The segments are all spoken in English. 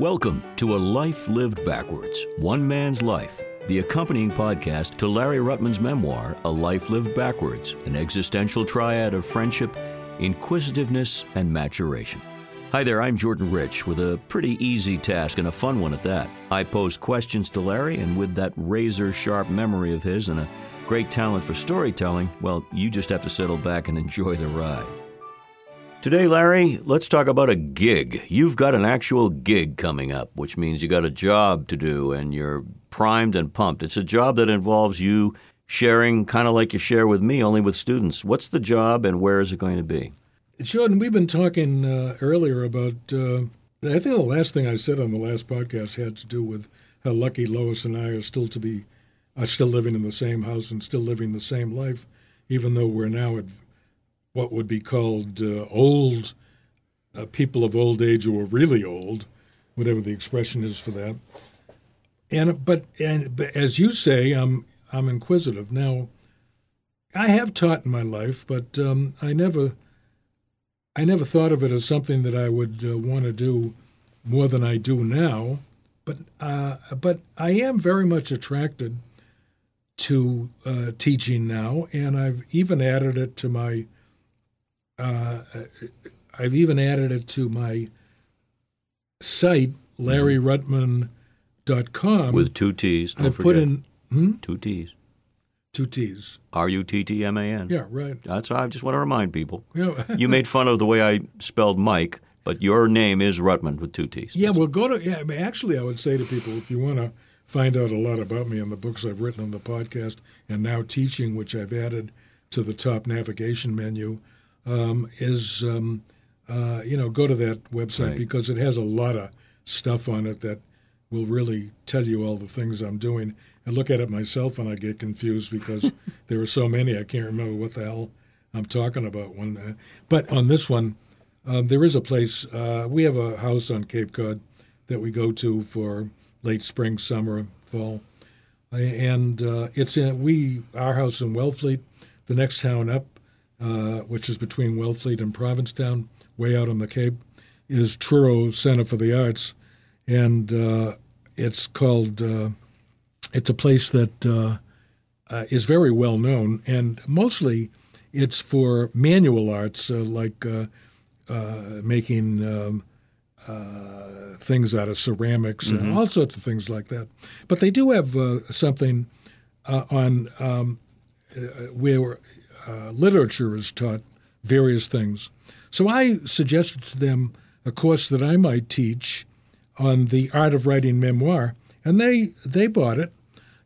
Welcome to A Life Lived Backwards One Man's Life, the accompanying podcast to Larry Ruttman's memoir, A Life Lived Backwards An Existential Triad of Friendship, Inquisitiveness, and Maturation. Hi there, I'm Jordan Rich with a pretty easy task and a fun one at that. I pose questions to Larry, and with that razor sharp memory of his and a great talent for storytelling, well, you just have to settle back and enjoy the ride. Today, Larry, let's talk about a gig. You've got an actual gig coming up, which means you got a job to do and you're primed and pumped. It's a job that involves you sharing kind of like you share with me, only with students. What's the job and where is it going to be? Jordan, we've been talking uh, earlier about. Uh, I think the last thing I said on the last podcast had to do with how lucky Lois and I are still to be, are still living in the same house and still living the same life, even though we're now at what would be called uh, old uh, people of old age or really old, whatever the expression is for that. And but and but as you say, I'm I'm inquisitive. Now, I have taught in my life, but um, I never I never thought of it as something that I would uh, want to do more than I do now. But uh, but I am very much attracted to uh, teaching now, and I've even added it to my. Uh, I've even added it to my site, LarryRuttman.com. With two T's. I've forget. put in hmm? two T's. two T's. R U T T M A N. Yeah, right. That's I just want to remind people. Yeah. You made fun of the way I spelled Mike, but your name is Ruttman with two T's. Yeah, well, go to. Yeah, I mean, actually, I would say to people if you want to find out a lot about me and the books I've written on the podcast and now teaching, which I've added to the top navigation menu, um, is um, uh, you know go to that website Right. because it has a lot of stuff on it that will really tell you all the things I'm doing. I look at it myself and I get confused because there are so many I can't remember what the hell I'm talking about. When, uh, but on this one, um, there is a place. Uh, we have a house on Cape Cod that we go to for late spring, summer, fall, and uh, it's in we our house in Wellfleet. The next town up, uh, which is between Wellfleet and Provincetown, way out on the Cape, is Truro Center for the Arts, and uh, it's called. Uh, it's a place that uh, uh, is very well known, and mostly it's for manual arts uh, like uh, uh, making um, uh, things out of ceramics and all sorts of things like that. But they do have uh, something uh, on um, uh, where uh, literature is taught various things. So I suggested to them a course that I might teach on the art of writing memoir, and they they bought it.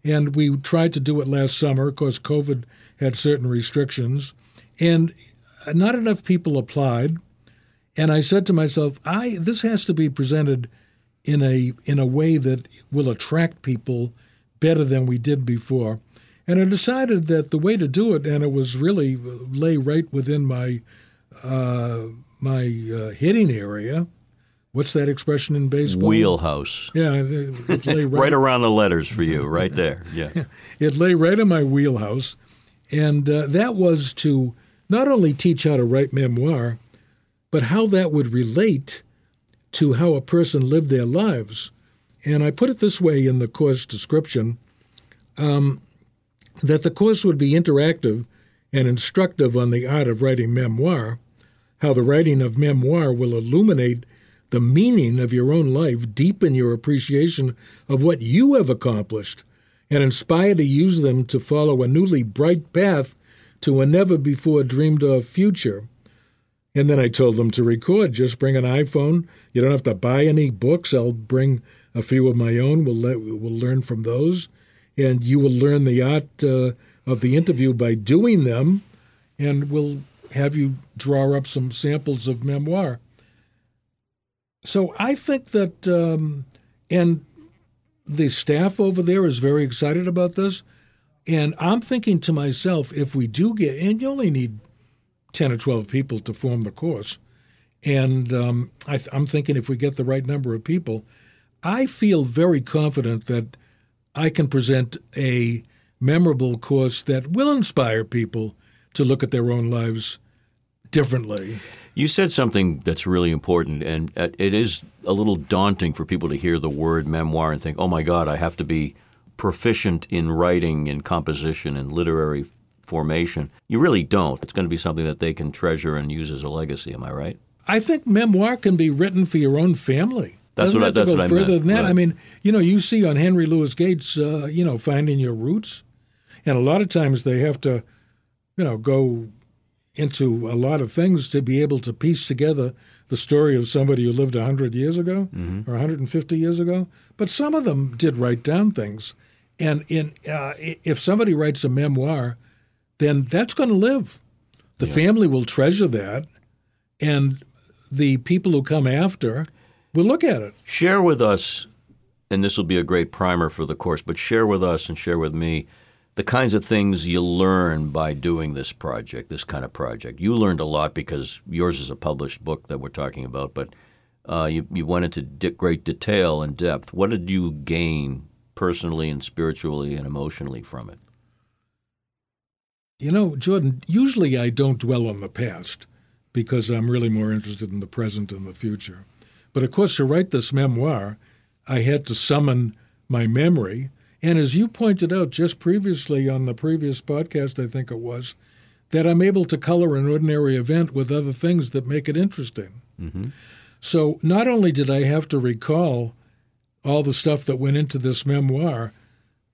And we tried to do it last summer. Of course, COVID had certain restrictions, and not enough people applied. And I said to myself, I this has to be presented in a in a way that will attract people better than we did before. And I decided that the way to do it, and it was really lay right within my uh, my uh, hitting area. What's that expression in baseball? Wheelhouse. Yeah, it, it lay Right around the letters for you, right there. Yeah. it lay right in my wheelhouse, and uh, that was to not only teach how to write memoir, but how that would relate to how a person lived their lives. And I put it this way in the course description um, that the course would be interactive and instructive on the art of writing memoir, how the writing of memoir will illuminate the meaning of your own life, deepen your appreciation of what you have accomplished, and inspire to use them to follow a newly bright path to a never before dreamed of future. And then I told them to record. Just bring an iPhone. You don't have to buy any books. I'll bring a few of my own. We'll let, we'll learn from those, and you will learn the art uh, of the interview by doing them, and we'll have you draw up some samples of memoir. So I think that, um, and the staff over there is very excited about this. And I'm thinking to myself, if we do get, and you only need 10 or 12 people to form the course. And um, I, I'm thinking if we get the right number of people, I feel very confident that I can present a memorable course that will inspire people to look at their own lives differently. You said something that's really important, and uh, it is a little daunting for people to hear the word memoir and think, oh my God, I have to be proficient in writing and composition and literary formation. You really don't. It's going to be something that they can treasure and use as a legacy. Am I right? I think memoir can be written for your own family. That's Doesn't what I- have to go what I further meant, than that. right. I mean, you know, you see on Henry Louis Gates, uh, you know, finding your roots, and a lot of times they have to, you know, go into a lot of things to be able to piece together the story of somebody who lived 100 years ago Mm-hmm. or 150 years ago. But some of them did write down things. And in uh, if somebody writes a memoir, then that's going to live. The family will treasure that, and the people who come after will look at it. Share with us, and this will be a great primer for the course, but share with us and share with me the kinds of things you learn by doing this project, this kind of project. You learned a lot because yours is a published book that we're talking about, but uh, you, you went into di- great detail and depth. What did you gain personally and spiritually and emotionally from it? You know, Jordan, usually I don't dwell on the past because I'm really more interested in the present and the future. But of course, to write this memoir, I had to summon my memory. And as you pointed out just previously on the previous podcast, I think it was, that I'm able to color an ordinary event with other things that make it interesting. Mm-hmm. So not only did I have to recall all the stuff that went into this memoir,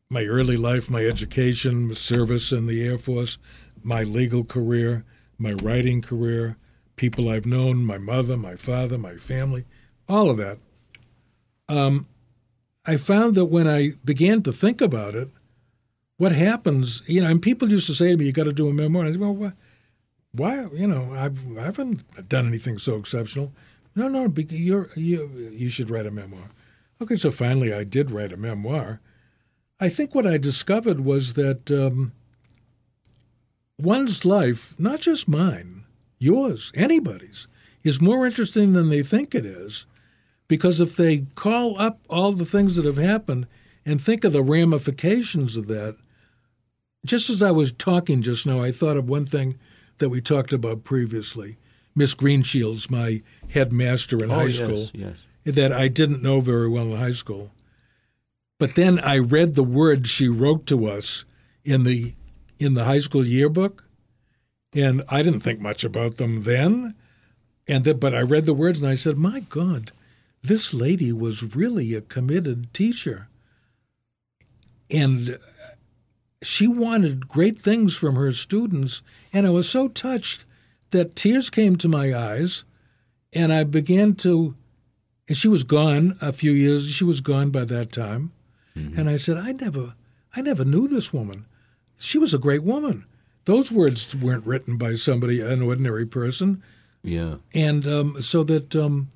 my early life, my education, my service in the Air Force, my legal career, my writing career, people I've known, my mother, my father, my family, all of that. Um, I found that when I began to think about it, what happens, you know, and people used to say to me, "You got to do a memoir." And I said, "Well, why? why you know, I've I haven't done anything so exceptional." No, no, you're you you should write a memoir. Okay, so finally, I did write a memoir. I think what I discovered was that um, one's life, not just mine, yours, anybody's, is more interesting than they think it is. Because if they call up all the things that have happened and think of the ramifications of that, just as I was talking just now, I thought of one thing that we talked about previously. Miss Greenshields, my headmaster in Oh, high yes, school, yes. that I didn't know very well in high school. But then I read the words she wrote to us in the in the high school yearbook, and I didn't think much about them then. And then, but I read the words and I said, "My God, this lady was really a committed teacher." And she wanted great things from her students, and I was so touched that tears came to my eyes, and I began to and she was gone a few years. She was gone by that time, and I said, "I never, I never knew this woman. She was a great woman." Those words weren't written by somebody, an ordinary person, Yeah. and um, so that, um,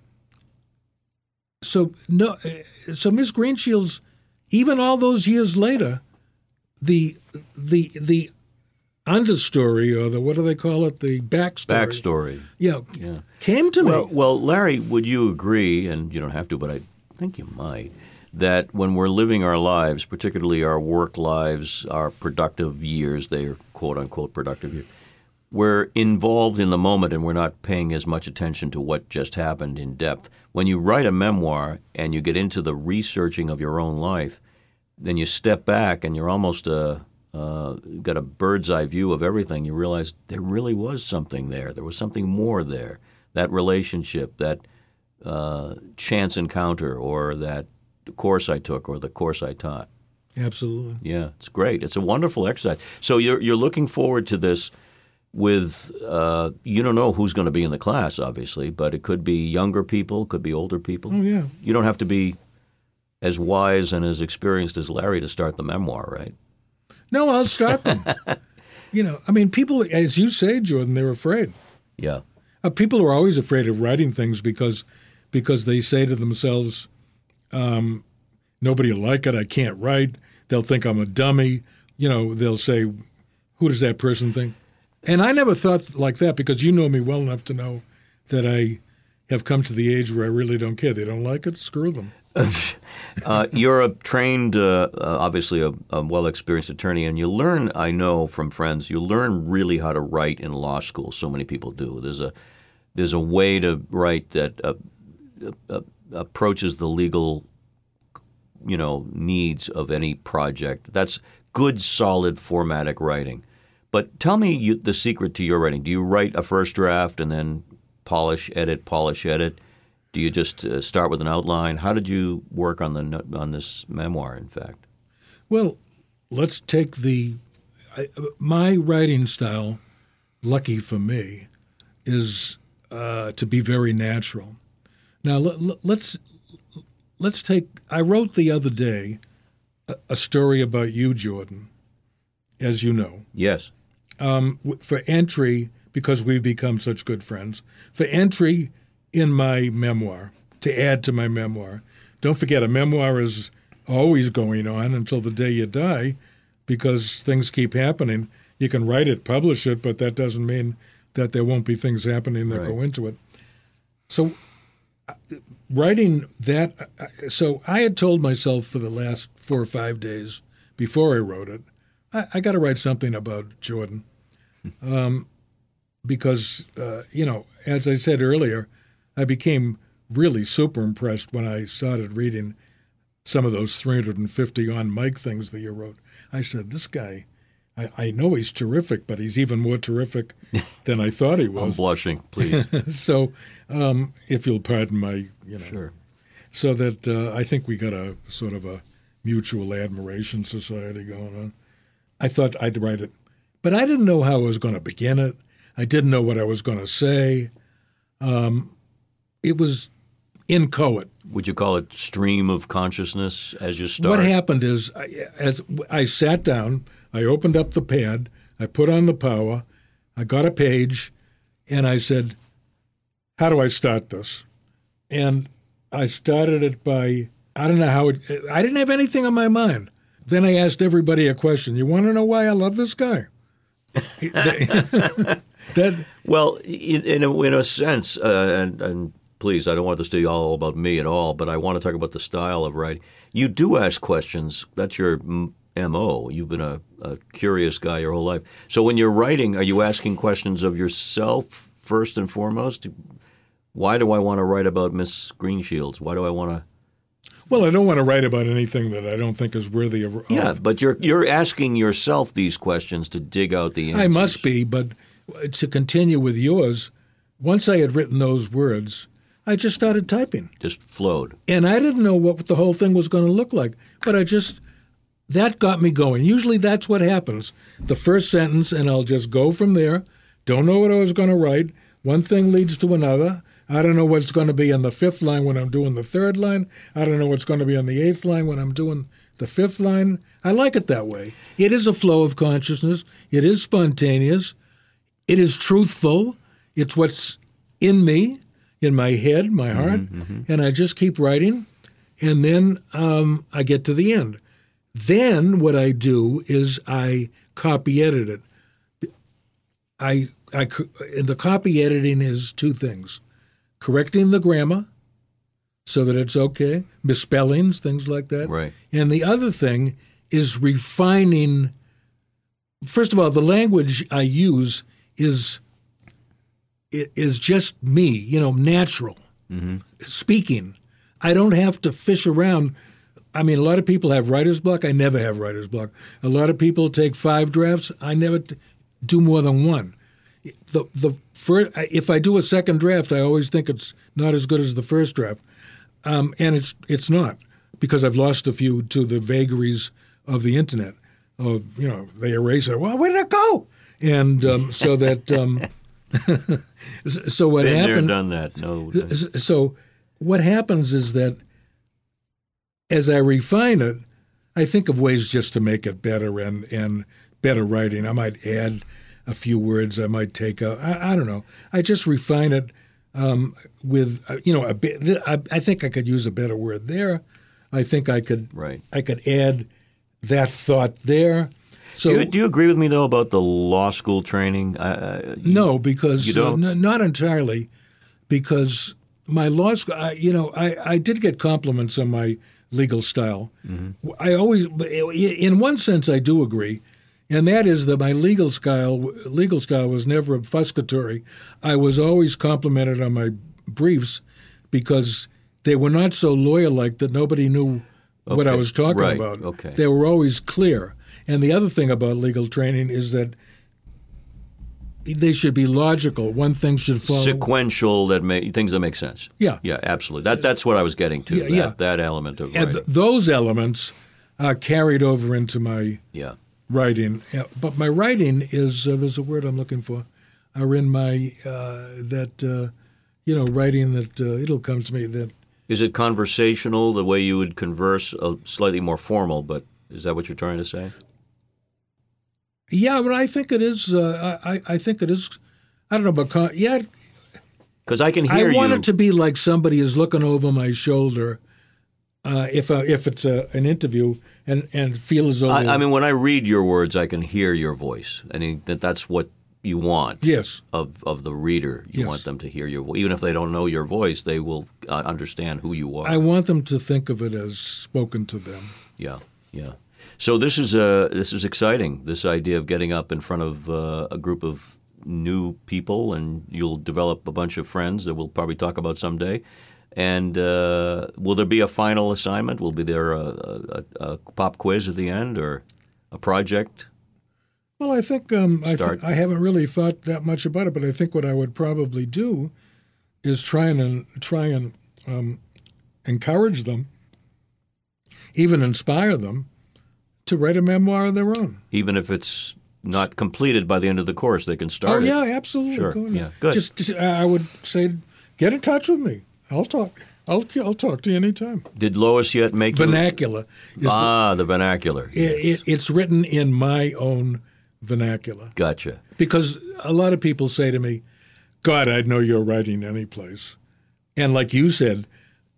so no, uh, so Miss Greenshields, even all those years later, the the the understory or the what do they call it, the backstory, Backstory. yeah, Yeah. came to Well, me. well, Larry, would you agree, and you don't have to, but I think you might, that when we're living our lives, particularly our work lives, our productive years, they are quote unquote productive years, we're involved in the moment and we're not paying as much attention to what just happened in depth. When you write a memoir and you get into the researching of your own life, then you step back and you're almost a uh, got a bird's eye view of everything. You realize there really was something there. There was something more there. That relationship, that uh, chance encounter, or that course I took, or the course I taught. Absolutely. Yeah, it's great. It's a wonderful exercise. So you're you're looking forward to this. With uh, you don't know who's going to be in the class, obviously, but it could be younger people, could be older people. Oh yeah. You don't have to be as wise and as experienced as Larry to start the memoir, right? No, I'll start them. you know, I mean, people, as you say, Jordan, they're afraid. Yeah. Uh, people are always afraid of writing things because because they say to themselves, um, "Nobody will like it. I can't write. They'll think I'm a dummy." You know, they'll say, "Who does that person think?" And I never thought like that because you know me well enough to know that I have come to the age where I really don't care. They don't like it. Screw them. uh, you're a trained, uh, uh, obviously a, a well-experienced attorney, and you learn. I know from friends, you learn really how to write in law school. So many people do. There's a there's a way to write that uh, uh, approaches the legal, you know, needs of any project. That's good, solid, formatic writing. But tell me you, the secret to your writing. Do you write a first draft and then polish, edit, polish, edit? Do you just uh, start with an outline? How did you work on the on this memoir? In fact, well, let's take the I, my writing style. Lucky for me, is uh, to be very natural. Now let, let's let's take. I wrote the other day a, a story about you, Jordan, as you know. Yes um, for entry because we've become such good friends. For entry in my memoir, to add to my memoir. Don't forget, a memoir is always going on until the day you die because things keep happening. You can write it, publish it, but that doesn't mean that there won't be things happening that right. go into it. So, uh, writing that, uh, so I had told myself for the last four or five days before I wrote it I, I got to write something about Jordan, um, because uh, you know, as I said earlier, I became really super impressed when I started reading some of those 350 on mic things that you wrote. I said, this guy. I, I know he's terrific, but he's even more terrific than I thought he was. I'm blushing, please. so, um, if you'll pardon my, you know, sure. So that uh, I think we got a sort of a mutual admiration society going on. I thought I'd write it. But I didn't know how I was going to begin it. I didn't know what I was going to say. Um, it was inchoate. Would you call it stream of consciousness as you start? What happened is, as I sat down, I opened up the pad, I put on the power, I got a page, and I said, "How do I start this?" And I started it by I don't know how it. I didn't have anything on my mind. Then I asked everybody a question. You want to know why I love this guy? that well, in, a, in a sense, uh, and, and please, I don't want this to be all about me at all, but I want to talk about the style of writing. You do ask questions. That's your mo. You've been a, a curious guy your whole life. So when you're writing, are you asking questions of yourself first and foremost? Why do I want to write about Miss Greenshields? Why do I want to well, I don't want to write about anything that I don't think is worthy of. Yeah, but you're you're asking yourself these questions to dig out the answers. I must be, but to continue with yours, once I had written those words, I just started typing. Just flowed. And I didn't know what the whole thing was going to look like, but I just that got me going. Usually that's what happens. The first sentence, and I'll just go from there. Don't know what I was going to write. One thing leads to another. I don't know what's going to be on the fifth line when I'm doing the third line. I don't know what's going to be on the eighth line when I'm doing the fifth line. I like it that way. It is a flow of consciousness. It is spontaneous. It is truthful. It's what's in me, in my head, my mm-hmm, heart, mm-hmm. and I just keep writing, and then um, I get to the end. Then what I do is I copy edit it. I, I, the copy editing is two things correcting the grammar so that it's okay, misspellings, things like that. Right. And the other thing is refining. First of all, the language I use is is just me, you know, natural mm-hmm. speaking. I don't have to fish around. I mean, a lot of people have writer's block. I never have writer's block. A lot of people take five drafts. I never t- do more than one the the first, if I do a second draft, I always think it's not as good as the first draft, um, and it's it's not because I've lost a few to the vagaries of the internet. Of you know, they erase it. Well, where did it go? And um, so that um, so what Been happened? There, done that. No. So what happens is that as I refine it, I think of ways just to make it better and and better writing. I might add a few words I might take out. I, I don't know. I just refine it um, with uh, you know a bit. I, I, think I could use a better word there. I think I could. Right. I could add that thought there. So do you, do you agree with me though about the law school training? Uh, you, no, because uh, n- not entirely. Because my law school, I, you know, I, I did get compliments on my legal style. Mm-hmm. I always, in one sense, I do agree and that is that my legal style legal style was never obfuscatory. I was always complimented on my briefs because they were not so lawyer like that nobody knew what I was talking right, about. okay. They were always clear. And the other thing about legal training is that they should be logical. One thing should follow. Sequential that may, things that make sense. Yeah. Yeah, absolutely. That that's what I was getting to. Yeah, that, yeah. that element of and th- those elements are carried over into my yeah. Writing. Uh, But my writing is uh, there's a word I'm looking for. Are in my uh, that uh, you know writing that uh, it'll come to me that Is it conversational, the way you would converse, uh, slightly more formal? But is that what you're trying to say? yeah, but I think it is. Uh, I I think it is. I don't know, but con- yeah, Because I can hear. I want you. it to be like somebody is looking over my shoulder. Uh, if uh, if it's a, an interview and and feel as though I, I mean, when I read your words, I can hear your voice, and I- that that's what you want. yes, Of, of the reader, you Yes. want them to hear your voice. Even if they don't know your voice, they will uh, understand who you are. I want them to think of it as spoken to them. Yeah, yeah. So this is uh, this is exciting. This idea of getting up in front of uh, a group of new people, and you'll develop a bunch of friends that we'll probably talk about someday. And uh, will there be a final assignment? Will be there a, a, a pop quiz at the end, or a project? Well, I think um, I, th- I haven't really thought that much about it, but I think what I would probably do is try and try and um, encourage them, even inspire them, to write a memoir of their own. Even if it's not completed by the end of the course, they can start. oh it. yeah, absolutely. Sure, Go yeah, good. Just just, uh, I would say, get in touch with me. I'll talk. I'll I'll talk to you anytime. Did Lois yet make Vernacular is the, Ah, the vernacular. it, it's written in my own vernacular. Gotcha. because a lot of people say to me, God, I'd know you're writing any place. And like you said,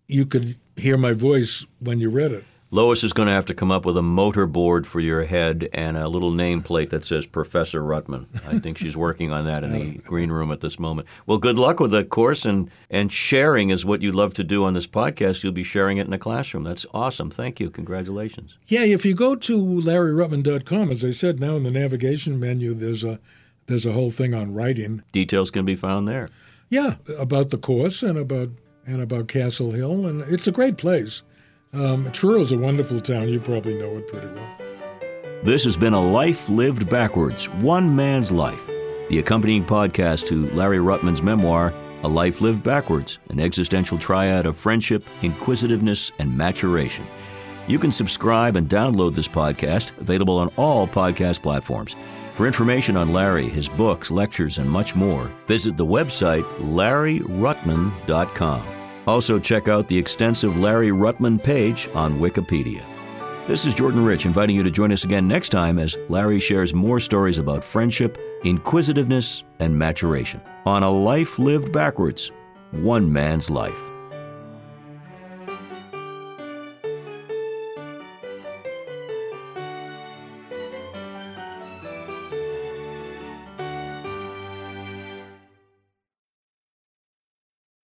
you could hear my voice when you read it. Lois is going to have to come up with a motor board for your head and a little nameplate that says Professor Ruttman. I think she's working on that in the green room at this moment. Well, good luck with the course, and, and sharing is what you'd love to do on this podcast. You'll be sharing it in the classroom. That's awesome. Thank you. Congratulations. Yeah, if you go to larryruttman.com, as I said, now in the navigation menu, there's a there's a whole thing on writing. Details can be found there. Yeah, about the course and about and about Castle Hill, and it's a great place. Um, Truro's a wonderful town. You probably know it pretty well. This has been A Life Lived Backwards One Man's Life, the accompanying podcast to Larry Ruttman's memoir, A Life Lived Backwards An Existential Triad of Friendship, Inquisitiveness, and Maturation. You can subscribe and download this podcast, available on all podcast platforms. For information on Larry, his books, lectures, and much more, visit the website larryruttman.com. Also, check out the extensive Larry Ruttman page on Wikipedia. This is Jordan Rich inviting you to join us again next time as Larry shares more stories about friendship, inquisitiveness, and maturation on a life lived backwards, one man's life.